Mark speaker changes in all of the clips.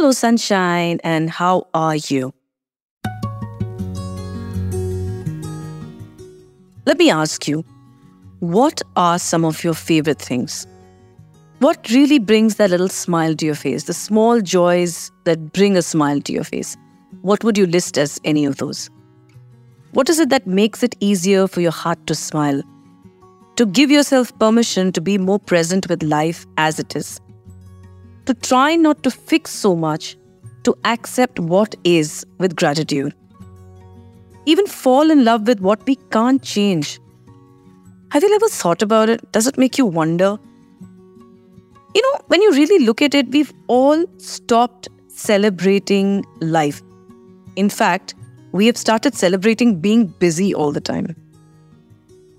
Speaker 1: Hello, sunshine, and how are you? Let me ask you what are some of your favorite things? What really brings that little smile to your face? The small joys that bring a smile to your face. What would you list as any of those? What is it that makes it easier for your heart to smile? To give yourself permission to be more present with life as it is. To try not to fix so much, to accept what is with gratitude. Even fall in love with what we can't change. Have you ever thought about it? Does it make you wonder? You know, when you really look at it, we've all stopped celebrating life. In fact, we have started celebrating being busy all the time.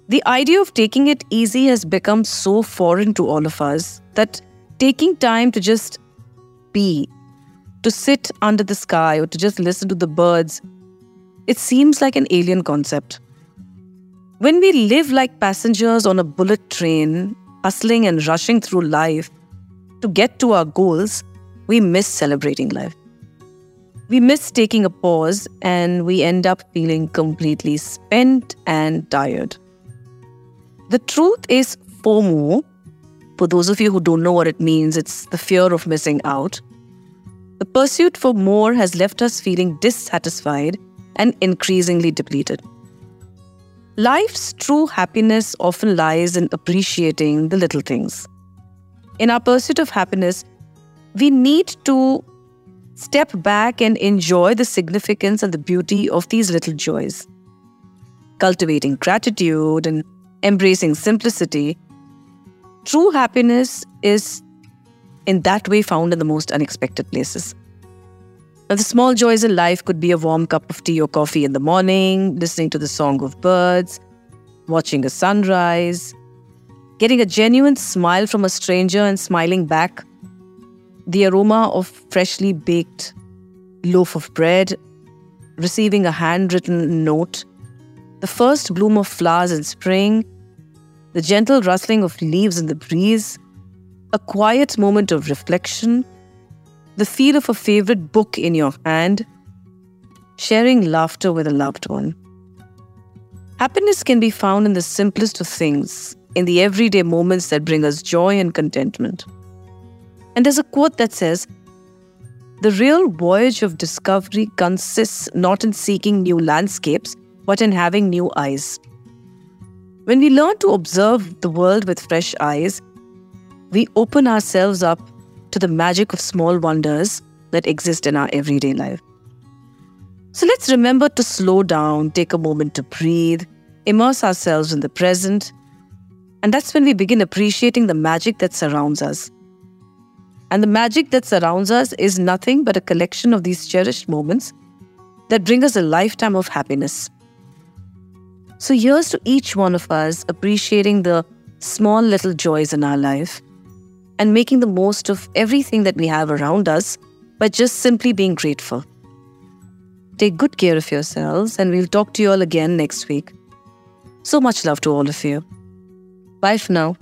Speaker 1: The idea of taking it easy has become so foreign to all of us that taking time to just be, to sit under the sky or to just listen to the birds, it seems like an alien concept. When we live like passengers on a bullet train, hustling and rushing through life to get to our goals, we miss celebrating life we miss taking a pause and we end up feeling completely spent and tired. The truth is, FOMO, for those of you who don't know what it means, it's the fear of missing out. The pursuit for more has left us feeling dissatisfied and increasingly depleted. Life's true happiness often lies in appreciating the little things. In our pursuit of happiness, we need to step back and enjoy the significance and the beauty of these little joys. Cultivating gratitude and embracing simplicity, true happiness is in that way found in the most unexpected places. Now, the small joys in life could be a warm cup of tea or coffee in the morning, listening to the song of birds, watching a sunrise, getting a genuine smile from a stranger and smiling back the aroma of freshly baked loaf of bread, receiving a handwritten note, the first bloom of flowers in spring, the gentle rustling of leaves in the breeze, a quiet moment of reflection, the feel of a favorite book in your hand, sharing laughter with a loved one. Happiness can be found in the simplest of things, in the everyday moments that bring us joy and contentment. And there's a quote that says, The real voyage of discovery consists not in seeking new landscapes, but in having new eyes. When we learn to observe the world with fresh eyes, we open ourselves up to the magic of small wonders that exist in our everyday life. So let's remember to slow down, take a moment to breathe, immerse ourselves in the present, and that's when we begin appreciating the magic that surrounds us. And the magic that surrounds us is nothing but a collection of these cherished moments that bring us a lifetime of happiness. So, here's to each one of us appreciating the small little joys in our life and making the most of everything that we have around us by just simply being grateful. Take good care of yourselves, and we'll talk to you all again next week. So much love to all of you. Bye for now.